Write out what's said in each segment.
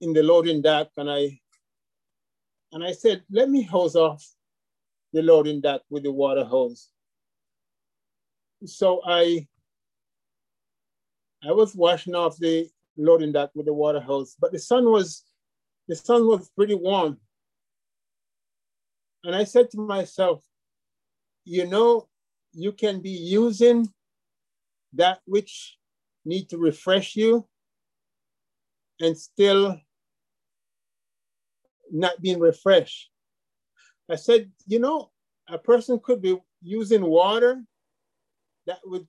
in the loading dock and I and I said, let me hose off the loading dock with the water hose. So I I was washing off the loading dock with the water hose, but the sun was the sun was pretty warm. And I said to myself, you know, you can be using that which need to refresh you and still not being refreshed. I said, you know, a person could be using water that would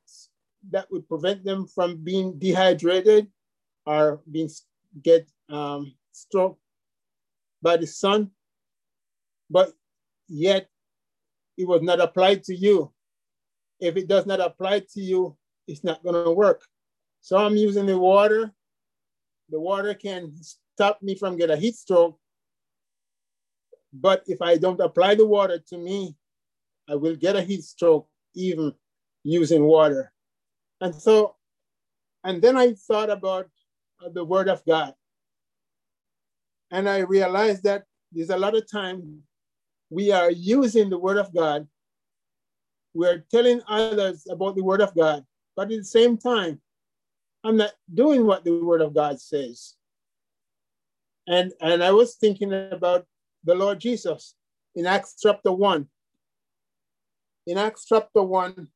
that would prevent them from being dehydrated or being get um, struck by the sun, but yet it was not applied to you. If it does not apply to you, it's not going to work. So I'm using the water. The water can stop me from getting a heat stroke. But if I don't apply the water to me, I will get a heat stroke even using water. And so, and then I thought about uh, the word of God. And I realized that there's a lot of time we are using the word of God. We're telling others about the word of God, but at the same time, I'm not doing what the word of God says. And, and I was thinking about the Lord Jesus in Acts chapter 1. In Acts chapter 1,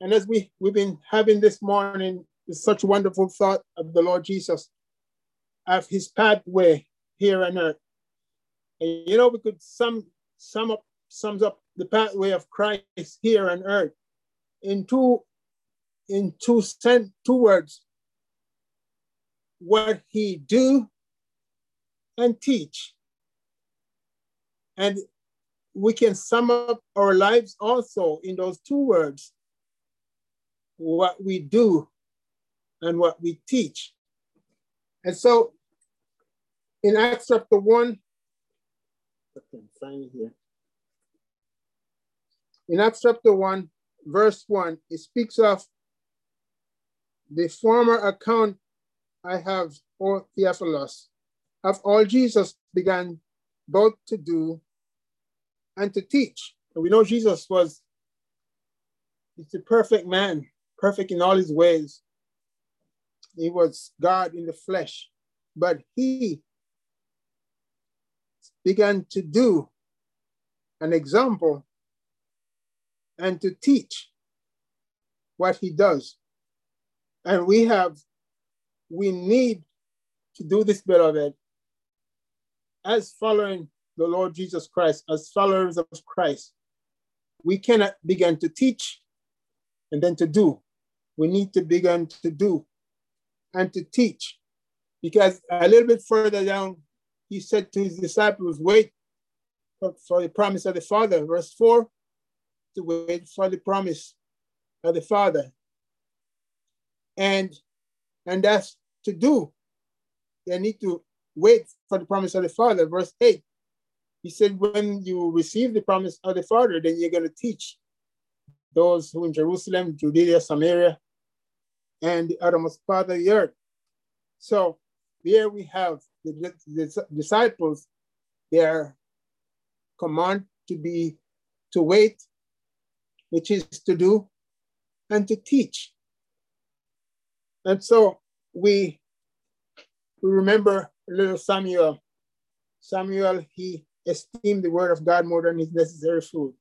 and as we, we've been having this morning, such a wonderful thought of the Lord Jesus, of his pathway here on earth. And you know, we could sum, sum up, sums up the pathway of Christ here on earth in two, in two, sent, two words. What he do and teach. And we can sum up our lives also in those two words what we do and what we teach. And so in Acts chapter 1, I can find it here. In Acts chapter 1, verse 1, it speaks of the former account I have, O Theophilus, of all Jesus began both to do and to teach. And we know Jesus was he's the perfect man perfect in all his ways. He was God in the flesh, but he began to do an example and to teach what he does. And we have, we need to do this, beloved, as following the Lord Jesus Christ, as followers of Christ. We cannot begin to teach and then to do we need to begin to do and to teach. Because a little bit further down, he said to his disciples, wait for, the promise of the Father. Verse 4, to wait for the promise of the Father. And, and that's to do. They need to wait for the promise of the Father. Verse 8, he said, when you receive the promise of the Father, then you're going to teach those who in Jerusalem, Judea, Samaria, and the uttermost part of the earth. So here we have the, the disciples, their command to be, to wait, which is to do, and to teach. And so we, we remember little Samuel. Samuel, he esteemed the word of God more than his necessary food.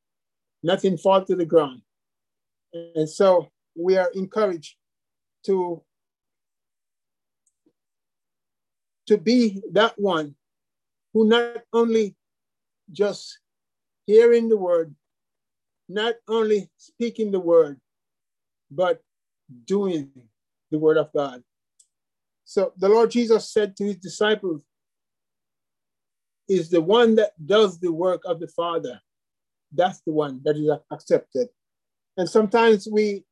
Nothing fall to the ground. And so we are encouraged to to be that one who not only just hearing the word, not only speaking the word, but doing the word of God. So the Lord Jesus said to his disciples, is the one that does the work of the Father. That's the one that is accepted. And sometimes we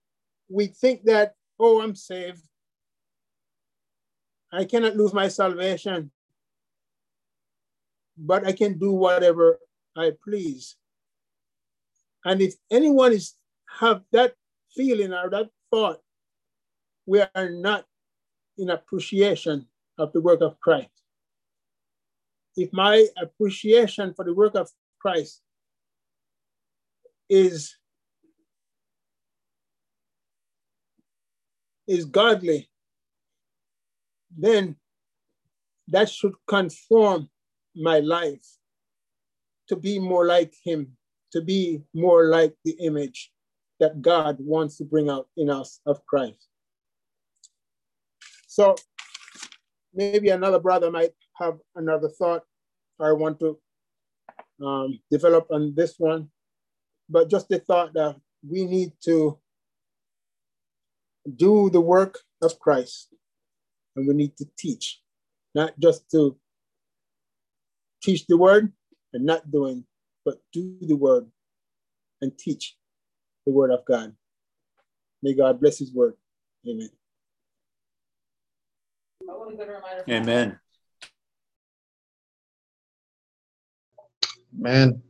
we think that oh, I'm saved. I cannot lose my salvation, but I can do whatever I please. And if anyone is have that feeling or that thought, we are not in appreciation of the work of Christ. If my appreciation for the work of Christ is is godly, then that should conform my life to be more like him, to be more like the image that God wants to bring out in us of Christ. So maybe another brother might have another thought I want to um, develop on this one, but just the thought that we need to do the work of Christ and we need to teach, not just to teach the word and not doing, but do the word and teach the word of God. May God bless his word. Amen. Amen. Man,